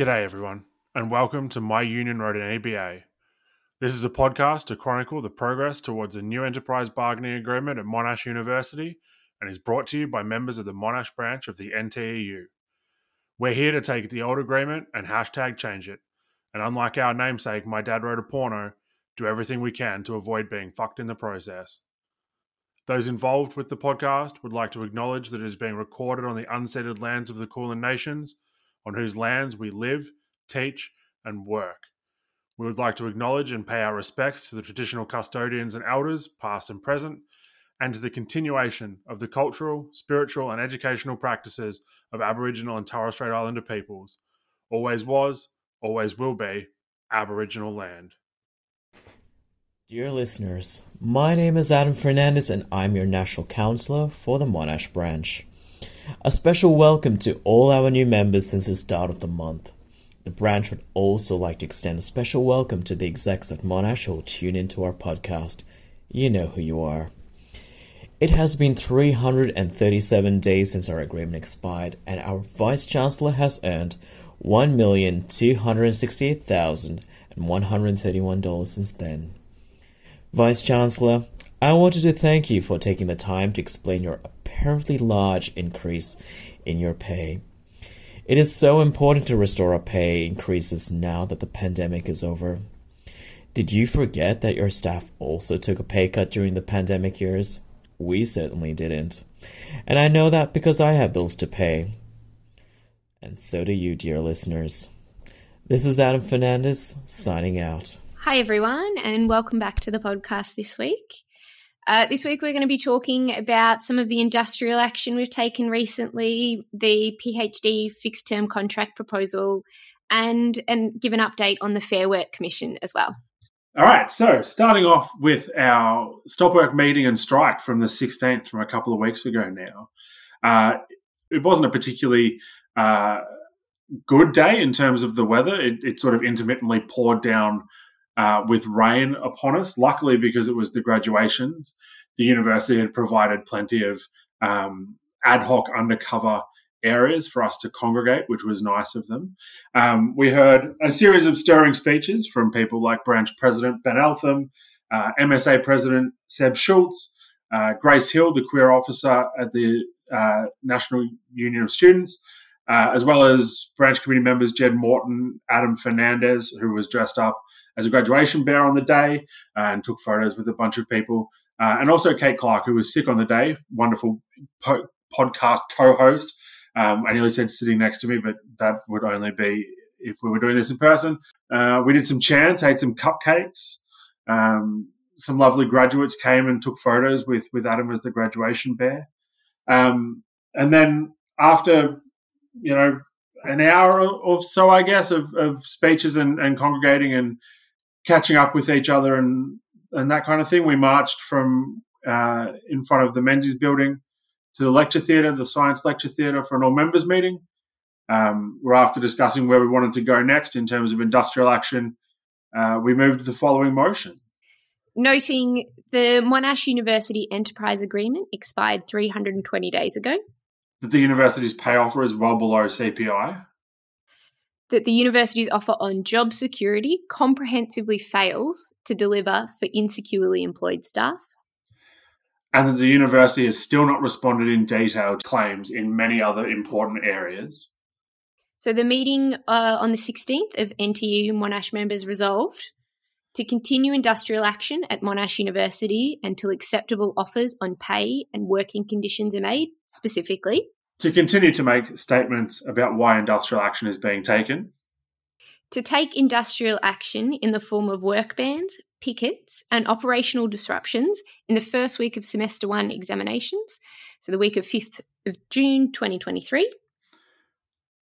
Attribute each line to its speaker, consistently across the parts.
Speaker 1: G'day, everyone, and welcome to My Union Wrote an EBA. This is a podcast to chronicle the progress towards a new enterprise bargaining agreement at Monash University and is brought to you by members of the Monash branch of the NTEU. We're here to take the old agreement and hashtag change it, and unlike our namesake, My Dad Wrote a Porno, do everything we can to avoid being fucked in the process. Those involved with the podcast would like to acknowledge that it is being recorded on the unceded lands of the Kulin Nations, on whose lands we live, teach, and work. We would like to acknowledge and pay our respects to the traditional custodians and elders, past and present, and to the continuation of the cultural, spiritual, and educational practices of Aboriginal and Torres Strait Islander peoples. Always was, always will be, Aboriginal land.
Speaker 2: Dear listeners, my name is Adam Fernandez and I'm your National Counselor for the Monash branch. A special welcome to all our new members since the start of the month. The branch would also like to extend a special welcome to the execs at Monash who will tune into our podcast. You know who you are. It has been 337 days since our agreement expired, and our Vice Chancellor has earned $1,268,131 since then. Vice Chancellor, I wanted to thank you for taking the time to explain your apparently large increase in your pay. It is so important to restore our pay increases now that the pandemic is over. Did you forget that your staff also took a pay cut during the pandemic years? We certainly didn't. And I know that because I have bills to pay. And so do you, dear listeners. This is Adam Fernandez signing out.
Speaker 3: Hi, everyone, and welcome back to the podcast this week. Uh, this week, we're going to be talking about some of the industrial action we've taken recently, the PhD fixed term contract proposal, and, and give an update on the Fair Work Commission as well.
Speaker 1: All right, so starting off with our stop work meeting and strike from the 16th from a couple of weeks ago now. Uh, it wasn't a particularly uh, good day in terms of the weather. It, it sort of intermittently poured down uh, with rain upon us. Luckily, because it was the graduations, the university had provided plenty of um, ad hoc undercover areas for us to congregate, which was nice of them. Um, we heard a series of stirring speeches from people like Branch President Ben Eltham, uh, MSA President Seb Schultz, uh, Grace Hill, the queer officer at the uh, National Union of Students, uh, as well as branch committee members Jed Morton, Adam Fernandez, who was dressed up as a graduation bear on the day uh, and took photos with a bunch of people. Uh, and also Kate Clark, who was sick on the day, wonderful po- podcast co-host, um, I nearly said sitting next to me, but that would only be if we were doing this in person. Uh, we did some chants, ate some cupcakes. Um, some lovely graduates came and took photos with with Adam as the graduation bear. Um, and then after, you know, an hour or so, I guess, of, of speeches and, and congregating and catching up with each other and and that kind of thing, we marched from uh, in front of the Menzies building to the lecture theatre, the science lecture theatre, for an all members meeting. Um, we're after discussing where we wanted to go next in terms of industrial action. Uh, we moved to the following motion.
Speaker 3: Noting the Monash University Enterprise Agreement expired 320 days ago.
Speaker 1: That the university's pay offer is well below CPI.
Speaker 3: That the university's offer on job security comprehensively fails to deliver for insecurely employed staff
Speaker 1: and that the university has still not responded in detail to claims in many other important areas.
Speaker 3: So the meeting uh, on the 16th of NTEU Monash members resolved to continue industrial action at Monash University until acceptable offers on pay and working conditions are made, specifically.
Speaker 1: To continue to make statements about why industrial action is being taken.
Speaker 3: To take industrial action in the form of work bans, pickets, and operational disruptions in the first week of semester one examinations, so the week of 5th of June 2023.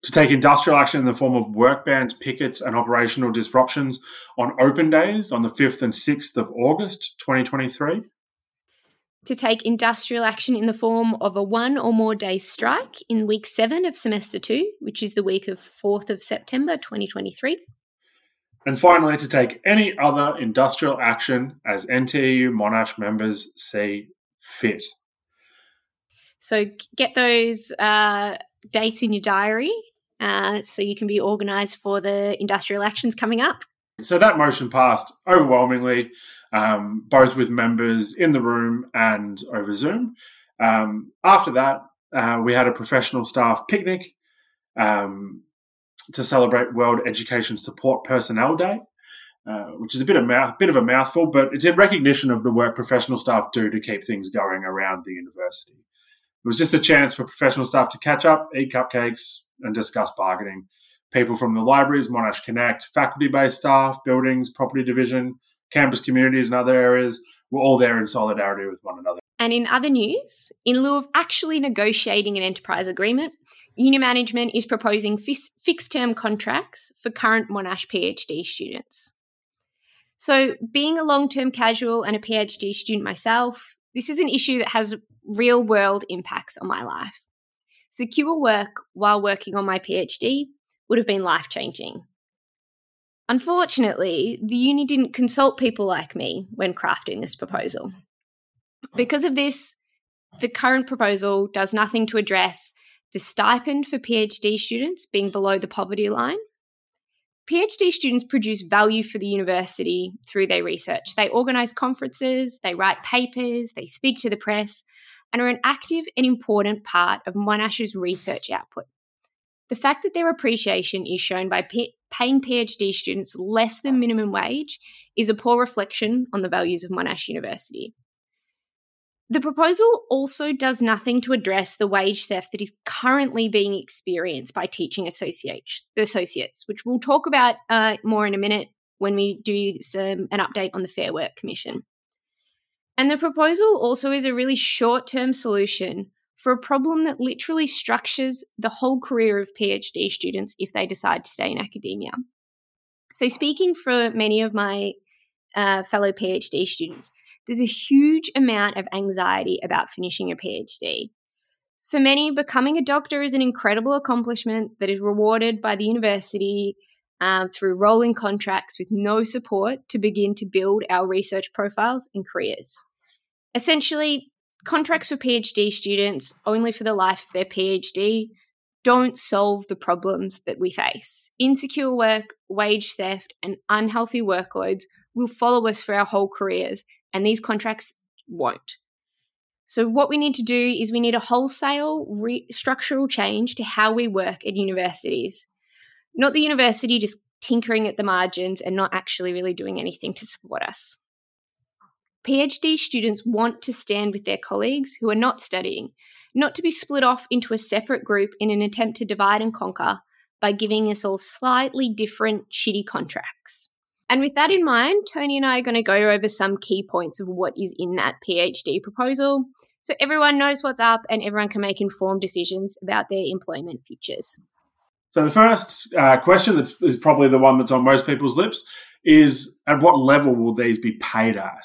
Speaker 1: To take industrial action in the form of work bans, pickets, and operational disruptions on open days on the 5th and 6th of August 2023
Speaker 3: to take industrial action in the form of a one or more day strike in week seven of semester two, which is the week of 4th of September 2023.
Speaker 1: And finally, to take any other industrial action as NTEU Monash members see fit.
Speaker 3: So get those uh, dates in your diary uh, so you can be organised for the industrial actions coming up.
Speaker 1: So that motion passed overwhelmingly, um, both with members in the room and over Zoom. Um, after that, uh, we had a professional staff picnic um, to celebrate World Education Support Personnel Day. Uh, which is a bit of mouth, bit of a mouthful, but it's in recognition of the work professional staff do to keep things going around the university. It was just a chance for professional staff to catch up, eat cupcakes, and discuss bargaining. People from the libraries, Monash Connect, faculty-based staff, buildings, property division, campus communities, and other areas were all there in solidarity with one another.
Speaker 3: And in other news, in lieu of actually negotiating an enterprise agreement, uni management is proposing fixed term contracts for current Monash PhD students. So, being a long term casual and a PhD student myself, this is an issue that has real world impacts on my life. Secure work while working on my PhD would have been life changing. Unfortunately, the uni didn't consult people like me when crafting this proposal. Because of this, the current proposal does nothing to address the stipend for PhD students being below the poverty line PhD students produce value for the university through their research. They organise conferences, they write papers, they speak to the press, and are an active and important part of Monash's research output. The fact that their appreciation is shown by p- paying PhD students less than minimum wage is a poor reflection on the values of Monash University. The proposal also does nothing to address the wage theft that is currently being experienced by teaching associates, which we'll talk about uh, more in a minute when we do some, an update on the Fair Work Commission. And the proposal also is a really short term solution for a problem that literally structures the whole career of PhD students if they decide to stay in academia. So, speaking for many of my uh, fellow PhD students, there's a huge amount of anxiety about finishing a PhD. For many, becoming a doctor is an incredible accomplishment that is rewarded by the university um, through rolling contracts with no support to begin to build our research profiles and careers. Essentially, contracts for PhD students only for the life of their PhD don't solve the problems that we face. Insecure work, wage theft, and unhealthy workloads will follow us for our whole careers and these contracts won't. So, what we need to do is we need a wholesale re- structural change to how we work at universities. Not the university just tinkering at the margins and not actually really doing anything to support us. PhD students want to stand with their colleagues who are not studying, not to be split off into a separate group in an attempt to divide and conquer by giving us all slightly different shitty contracts. And with that in mind, Tony and I are going to go over some key points of what is in that PhD proposal so everyone knows what's up and everyone can make informed decisions about their employment futures.
Speaker 1: So, the first uh, question that is probably the one that's on most people's lips is at what level will these be paid at?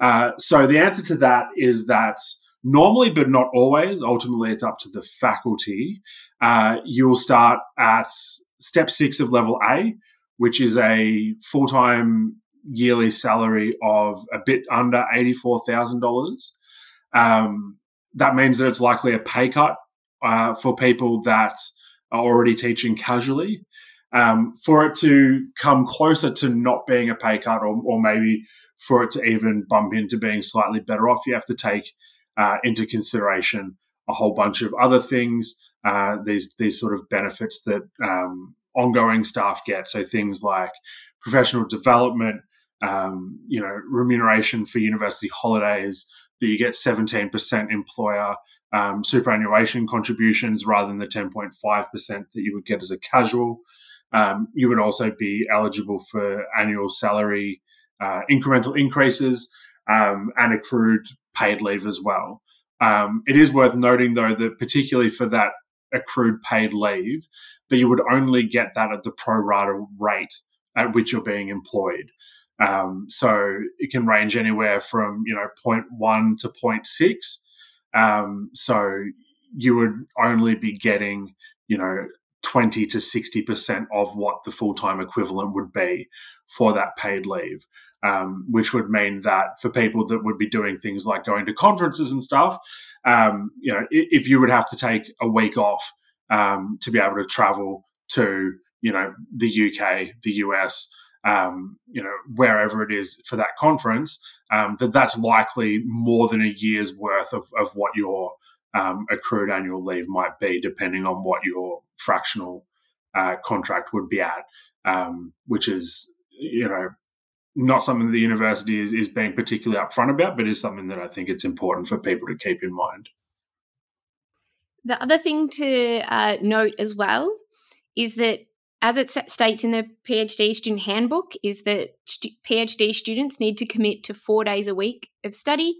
Speaker 1: Uh, so, the answer to that is that normally, but not always, ultimately, it's up to the faculty. Uh, you'll start at step six of level A, which is a full time yearly salary of a bit under $84,000. Um, that means that it's likely a pay cut uh, for people that are already teaching casually. Um, for it to come closer to not being a pay cut, or, or, maybe for it to even bump into being slightly better off, you have to take uh, into consideration a whole bunch of other things. Uh, these these sort of benefits that um, ongoing staff get. So things like professional development, um, you know, remuneration for university holidays, that you get 17% employer um, superannuation contributions rather than the 10.5% that you would get as a casual. Um, you would also be eligible for annual salary uh, incremental increases um, and accrued paid leave as well. Um, it is worth noting, though, that particularly for that accrued paid leave, that you would only get that at the pro rata rate at which you're being employed. Um, so it can range anywhere from you know 0.1 to 0.6. Um, so you would only be getting you know 20 to 60 percent of what the full time equivalent would be for that paid leave. Um, which would mean that for people that would be doing things like going to conferences and stuff, um, you know, if you would have to take a week off um, to be able to travel to you know the UK, the US, um, you know wherever it is for that conference, um, that that's likely more than a year's worth of, of what your um, accrued annual leave might be, depending on what your fractional uh, contract would be at, um, which is you know not something the university is, is being particularly upfront about, but is something that I think it's important for people to keep in mind.
Speaker 3: The other thing to uh, note as well is that, as it states in the PhD student handbook, is that PhD students need to commit to four days a week of study,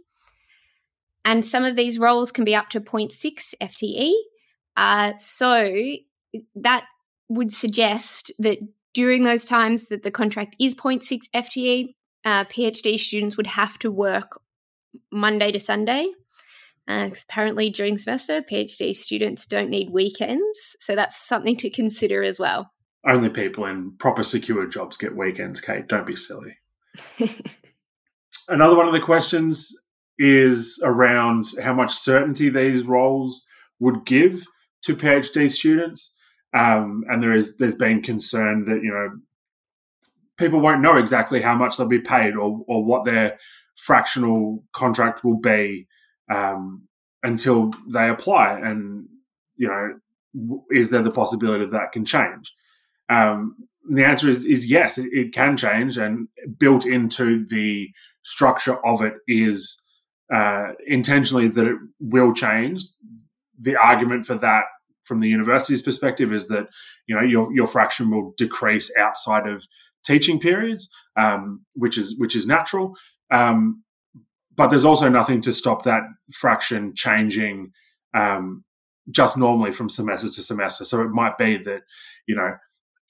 Speaker 3: and some of these roles can be up to 0.6 FTE. Uh, so that would suggest that during those times that the contract is 0.6 FTE, uh, PhD students would have to work Monday to Sunday. Uh, apparently, during semester, PhD students don't need weekends. So that's something to consider as well.
Speaker 1: Only people in proper secure jobs get weekends, Kate. Don't be silly. Another one of the questions is around how much certainty these roles would give to PhD students. Um, and there is there's been concern that you know people won't know exactly how much they'll be paid or or what their fractional contract will be um, until they apply. And you know, is there the possibility that that can change? Um, the answer is, is yes, it, it, can change, and built into the structure of it is uh, intentionally that it will change. The argument for that from the university's perspective is that you know your your fraction will decrease outside of teaching periods, um, which is which is natural. Um, but there's also nothing to stop that fraction changing um, just normally from semester to semester. So it might be that you know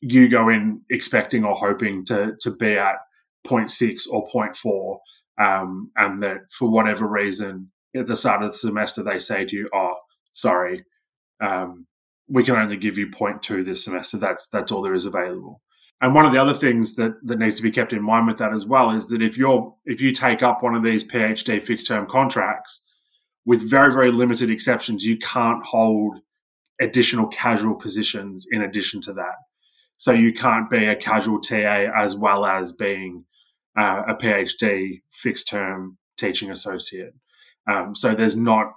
Speaker 1: you go in expecting or hoping to to be at 0.6 or 0.4, um, and that for whatever reason at the start of the semester they say to you, "Oh, sorry, um, we can only give you 0.2 this semester. That's that's all there is available. And one of the other things that, that needs to be kept in mind with that as well is that if you're if you take up one of these PhD fixed term contracts, with very very limited exceptions, you can't hold additional casual positions in addition to that. So you can't be a casual TA as well as being uh, a PhD fixed term teaching associate. Um, so there's not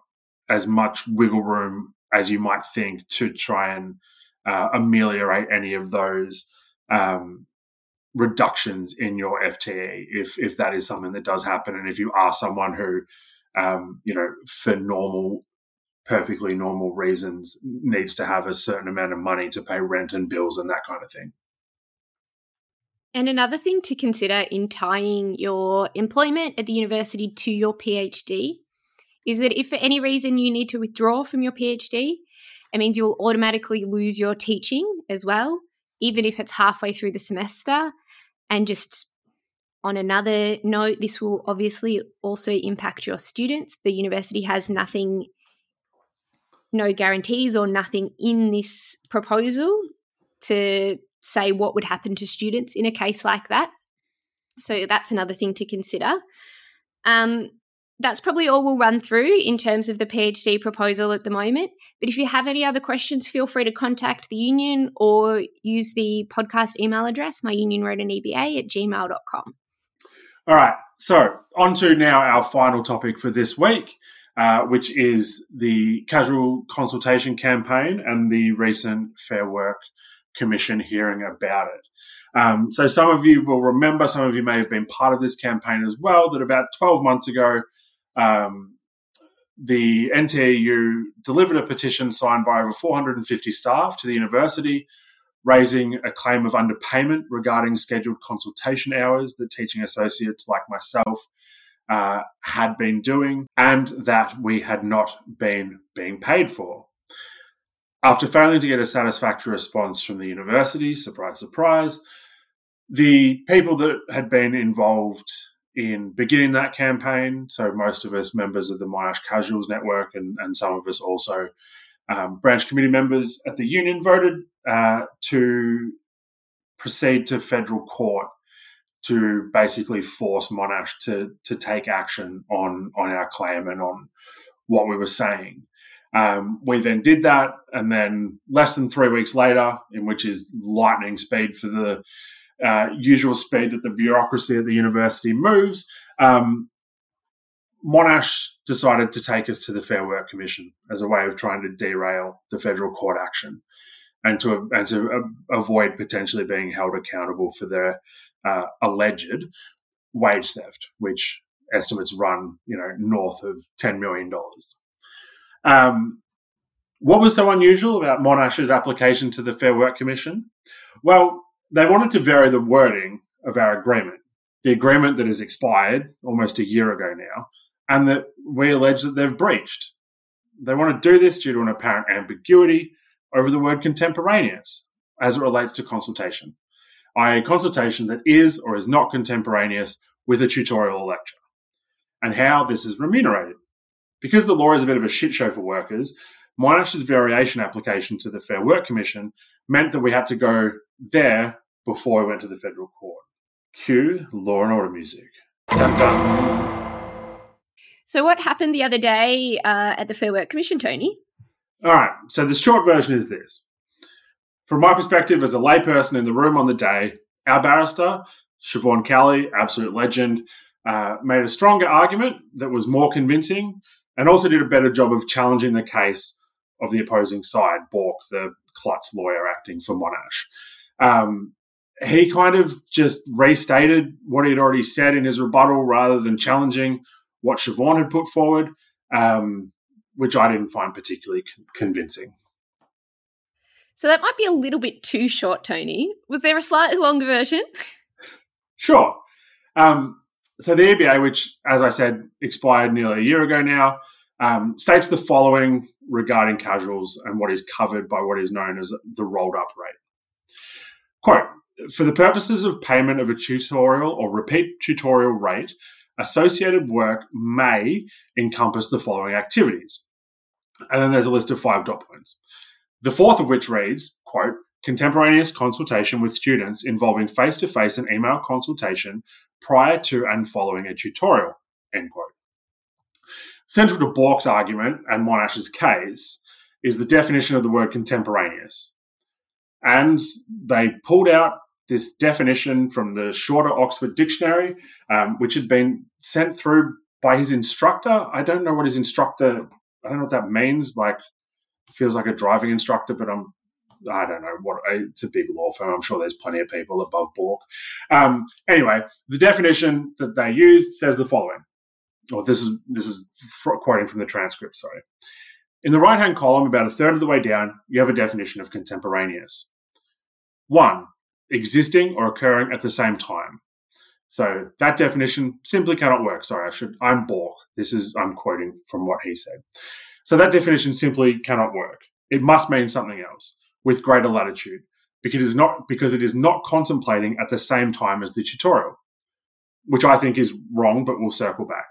Speaker 1: as much wiggle room as you might think to try and uh, ameliorate any of those um, reductions in your FTE if if that is something that does happen and if you are someone who um, you know for normal perfectly normal reasons needs to have a certain amount of money to pay rent and bills and that kind of thing.
Speaker 3: And another thing to consider in tying your employment at the university to your PhD is that if for any reason you need to withdraw from your PhD, it means you'll automatically lose your teaching as well, even if it's halfway through the semester. And just on another note, this will obviously also impact your students. The university has nothing, no guarantees or nothing in this proposal to say what would happen to students in a case like that. So that's another thing to consider. Um, that's probably all we'll run through in terms of the PhD proposal at the moment. But if you have any other questions, feel free to contact the union or use the podcast email address, myunionwroteaneba at gmail.com.
Speaker 1: All right. So, on to now our final topic for this week, uh, which is the casual consultation campaign and the recent Fair Work Commission hearing about it. Um, so, some of you will remember, some of you may have been part of this campaign as well, that about 12 months ago, um, the NTEU delivered a petition signed by over 450 staff to the university, raising a claim of underpayment regarding scheduled consultation hours that teaching associates like myself uh, had been doing and that we had not been being paid for. After failing to get a satisfactory response from the university, surprise, surprise, the people that had been involved in beginning that campaign. So most of us members of the Monash Casuals Network and, and some of us also um, branch committee members at the union voted uh, to proceed to federal court to basically force Monash to to take action on on our claim and on what we were saying. Um, we then did that, and then less than three weeks later, in which is lightning speed for the uh, usual speed that the bureaucracy at the university moves, um, Monash decided to take us to the Fair Work Commission as a way of trying to derail the federal court action and to and to uh, avoid potentially being held accountable for their uh, alleged wage theft, which estimates run you know north of ten million dollars. Um, what was so unusual about Monash's application to the Fair Work Commission? Well, they wanted to vary the wording of our agreement, the agreement that has expired almost a year ago now, and that we allege that they've breached. They want to do this due to an apparent ambiguity over the word contemporaneous as it relates to consultation, i.e., consultation that is or is not contemporaneous with a tutorial or lecture, and how this is remunerated. Because the law is a bit of a shit show for workers, Monash's variation application to the Fair Work Commission meant that we had to go there before we went to the federal court. Cue law and order music. Dun dun.
Speaker 3: So, what happened the other day uh, at the Fair Work Commission, Tony?
Speaker 1: All right. So the short version is this. From my perspective as a layperson in the room on the day, our barrister, Siobhan Kelly, absolute legend, uh, made a stronger argument that was more convincing and also did a better job of challenging the case of the opposing side, Bork, the Klutz lawyer acting for Monash. Um, he kind of just restated what he had already said in his rebuttal rather than challenging what Siobhan had put forward. Um, which I didn't find particularly con- convincing.
Speaker 3: So that might be a little bit too short, Tony. Was there a slightly longer version?
Speaker 1: Sure. Um, so the EBA, which, as I said, expired nearly a year ago now, um, states the following regarding casuals and what is covered by what is known as the rolled up rate. Quote, for the purposes of payment of a tutorial or repeat tutorial rate, associated work may encompass the following activities and then there's a list of five dot points. The fourth of which reads, quote, contemporaneous consultation with students involving face to face and email consultation prior to and following a tutorial, end quote. Central to Bork's argument and Monash's case is the definition of the word contemporaneous. And they pulled out this definition from the shorter Oxford Dictionary, um, which had been sent through by his instructor. I don't know what his instructor I don't know what that means. Like, feels like a driving instructor, but I'm I don't know what it's a big law firm. I'm sure there's plenty of people above Bork. Um, anyway, the definition that they used says the following. Or this is this is quoting from the transcript. Sorry. In the right hand column, about a third of the way down, you have a definition of contemporaneous. One, existing or occurring at the same time. So that definition simply cannot work. Sorry, I should. I'm Bork. This is I'm quoting from what he said. So that definition simply cannot work. It must mean something else with greater latitude because it is not because it is not contemplating at the same time as the tutorial, which I think is wrong, but we'll circle back.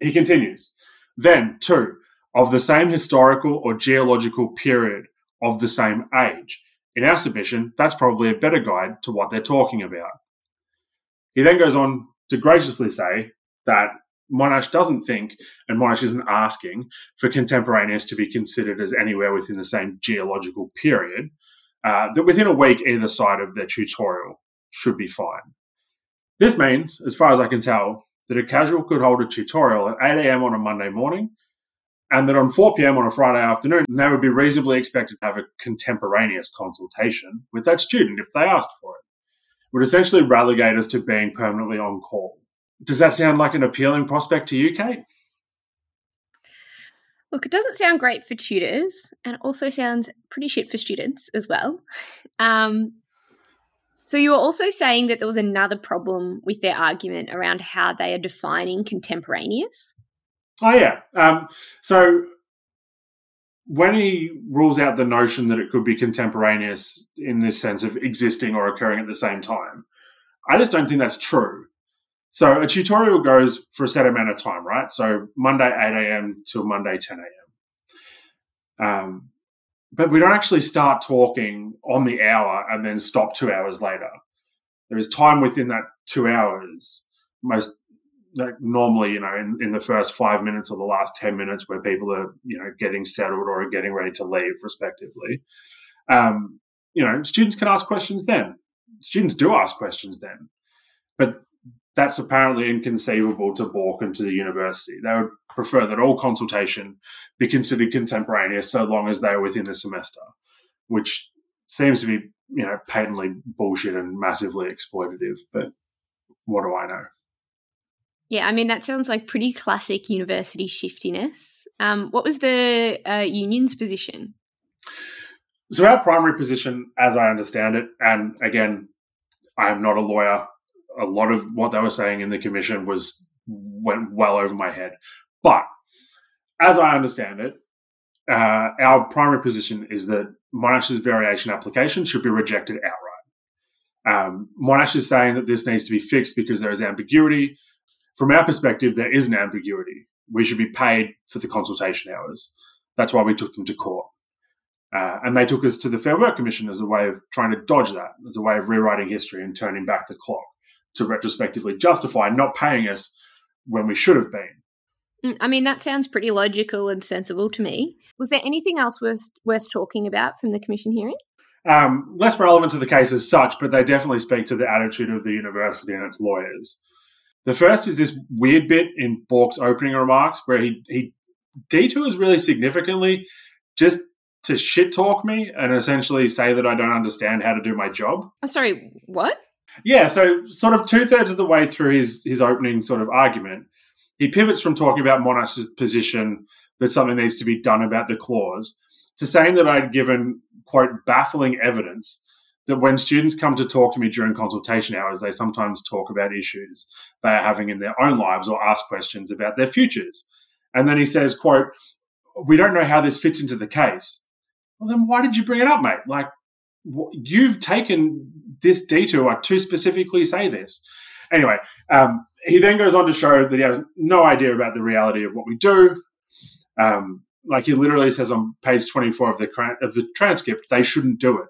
Speaker 1: He continues. Then, two, of the same historical or geological period of the same age. In our submission, that's probably a better guide to what they're talking about. He then goes on to graciously say that Monash doesn't think, and Monash isn't asking, for contemporaneous to be considered as anywhere within the same geological period, uh, that within a week either side of their tutorial should be fine. This means, as far as I can tell, that a casual could hold a tutorial at 8 a.m. on a Monday morning, and that on 4 p.m. on a Friday afternoon, they would be reasonably expected to have a contemporaneous consultation with that student if they asked for it would essentially relegate us to being permanently on call. Does that sound like an appealing prospect to you, Kate?
Speaker 3: Look, it doesn't sound great for tutors, and it also sounds pretty shit for students as well. Um, so, you were also saying that there was another problem with their argument around how they are defining contemporaneous.
Speaker 1: Oh, yeah. Um, so, when he rules out the notion that it could be contemporaneous in this sense of existing or occurring at the same time, I just don't think that's true. So a tutorial goes for a set amount of time, right? So Monday 8 a.m. till Monday 10 a.m. Um, but we don't actually start talking on the hour and then stop two hours later. There is time within that two hours, most like normally, you know, in, in the first five minutes or the last 10 minutes where people are, you know, getting settled or getting ready to leave, respectively, um, you know, students can ask questions then. Students do ask questions then. But that's apparently inconceivable to Bork and to the university. They would prefer that all consultation be considered contemporaneous so long as they are within the semester, which seems to be, you know, patently bullshit and massively exploitative. But what do I know?
Speaker 3: Yeah, I mean, that sounds like pretty classic university shiftiness. Um, what was the uh, union's position?
Speaker 1: So, our primary position, as I understand it, and again, I am not a lawyer, a lot of what they were saying in the commission was went well over my head. But as I understand it, uh, our primary position is that Monash's variation application should be rejected outright. Um, Monash is saying that this needs to be fixed because there is ambiguity from our perspective, there is an ambiguity. We should be paid for the consultation hours. That's why we took them to court. Uh, and they took us to the Fair Work Commission as a way of trying to dodge that, as a way of rewriting history and turning back the clock to retrospectively justify not paying us when we should have been.
Speaker 3: Mm, I mean, that sounds pretty logical and sensible to me. Was there anything else worth, worth talking about from the Commission hearing?
Speaker 1: Um, less relevant to the case as such, but they definitely speak to the attitude of the university and its lawyers. The first is this weird bit in Bork's opening remarks where he, he detours really significantly just to shit talk me and essentially say that I don't understand how to do my job.
Speaker 3: I'm oh, sorry, what?
Speaker 1: Yeah, so sort of two thirds of the way through his his opening sort of argument, he pivots from talking about Monash's position that something needs to be done about the clause to saying that I'd given quote baffling evidence that when students come to talk to me during consultation hours, they sometimes talk about issues they are having in their own lives or ask questions about their futures. And then he says, quote, we don't know how this fits into the case. Well, then why did you bring it up, mate? Like, you've taken this detour to specifically say this. Anyway, um, he then goes on to show that he has no idea about the reality of what we do. Um, like he literally says on page 24 of the, of the transcript, they shouldn't do it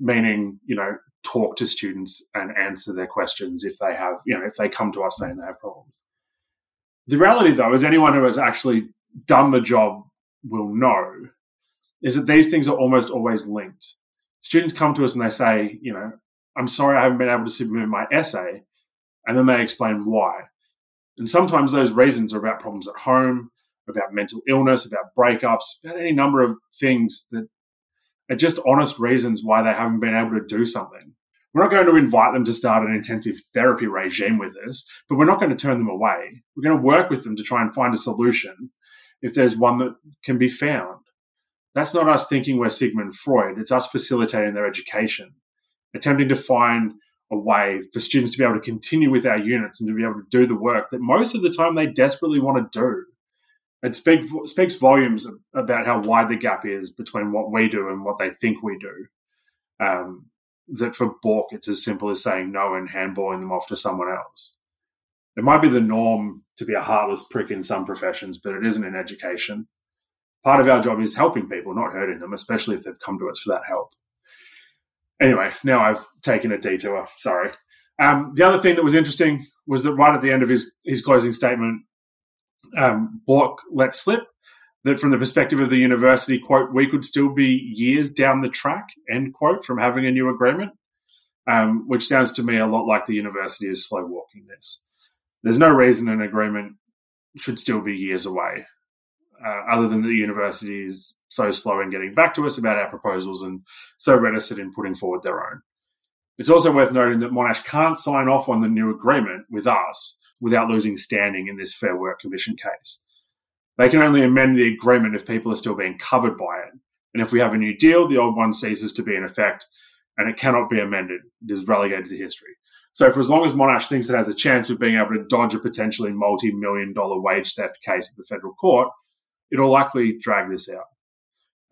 Speaker 1: meaning you know talk to students and answer their questions if they have you know if they come to us saying they have problems the reality though is anyone who has actually done the job will know is that these things are almost always linked students come to us and they say you know i'm sorry i haven't been able to submit my essay and then they explain why and sometimes those reasons are about problems at home about mental illness about breakups about any number of things that are just honest reasons why they haven't been able to do something. We're not going to invite them to start an intensive therapy regime with us, but we're not going to turn them away. We're going to work with them to try and find a solution if there's one that can be found. That's not us thinking we're Sigmund Freud. It's us facilitating their education, attempting to find a way for students to be able to continue with our units and to be able to do the work that most of the time they desperately want to do it speak, speaks volumes about how wide the gap is between what we do and what they think we do. Um, that for Bork, it's as simple as saying no and handballing them off to someone else. It might be the norm to be a heartless prick in some professions, but it isn't in education. Part of our job is helping people, not hurting them, especially if they've come to us for that help. Anyway, now I've taken a detour. Sorry. Um, the other thing that was interesting was that right at the end of his, his closing statement, um, Bork let slip that from the perspective of the university, quote, we could still be years down the track, end quote, from having a new agreement, um, which sounds to me a lot like the university is slow walking this. There's no reason an agreement should still be years away, uh, other than the university is so slow in getting back to us about our proposals and so reticent in putting forward their own. It's also worth noting that Monash can't sign off on the new agreement with us without losing standing in this Fair Work Commission case. They can only amend the agreement if people are still being covered by it. And if we have a new deal, the old one ceases to be in effect and it cannot be amended. It is relegated to history. So, for as long as Monash thinks it has a chance of being able to dodge a potentially multi million dollar wage theft case at the federal court, it'll likely drag this out.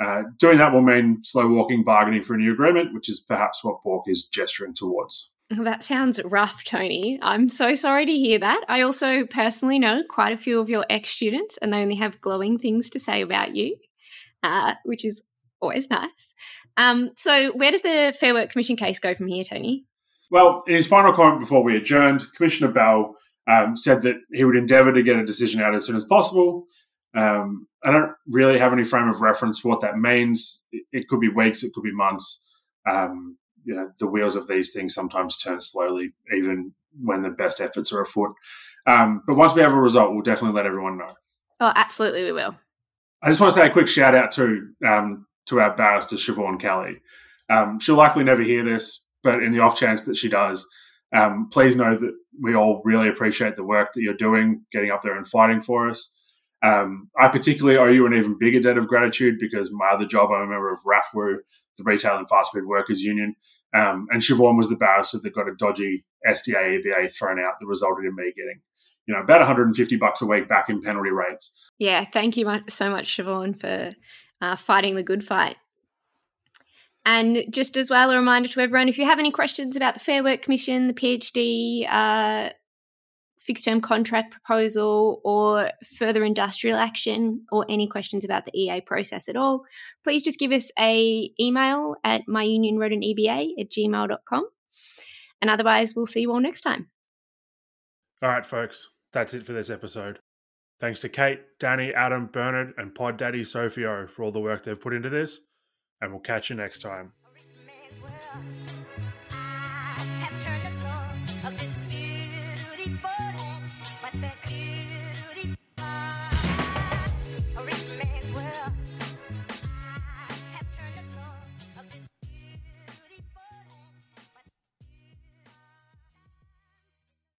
Speaker 1: Uh, doing that will mean slow walking bargaining for a new agreement, which is perhaps what Bork is gesturing towards.
Speaker 3: That sounds rough, Tony. I'm so sorry to hear that. I also personally know quite a few of your ex students, and they only have glowing things to say about you, uh, which is always nice. Um, so, where does the Fair Work Commission case go from here, Tony?
Speaker 1: Well, in his final comment before we adjourned, Commissioner Bell um, said that he would endeavour to get a decision out as soon as possible. Um, I don't really have any frame of reference for what that means. It, it could be weeks, it could be months. Um, you know, the wheels of these things sometimes turn slowly, even when the best efforts are afoot. Um, but once we have a result, we'll definitely let everyone know.
Speaker 3: Oh, absolutely, we will.
Speaker 1: I just want to say a quick shout out to um, to our barrister Siobhan Kelly. Um, she'll likely never hear this, but in the off chance that she does, um, please know that we all really appreciate the work that you're doing, getting up there and fighting for us. Um, I particularly owe you an even bigger debt of gratitude because my other job, I'm a member of RAFWU, the Retail and Fast Food Workers Union, um, and Siobhan was the barrister that got a dodgy SDA EBA thrown out that resulted in me getting, you know, about 150 bucks a week back in penalty rates.
Speaker 3: Yeah, thank you so much, Siobhan, for uh, fighting the good fight. And just as well, a reminder to everyone if you have any questions about the Fair Work Commission, the PhD uh, fixed term contract proposal, or further industrial action, or any questions about the EA process at all, please just give us a email at myunionwroteaneba at gmail.com. And otherwise, we'll see you all next time.
Speaker 1: All right, folks, that's it for this episode. Thanks to Kate, Danny, Adam, Bernard, and Pod Daddy Sophio for all the work they've put into this, and we'll catch you next time.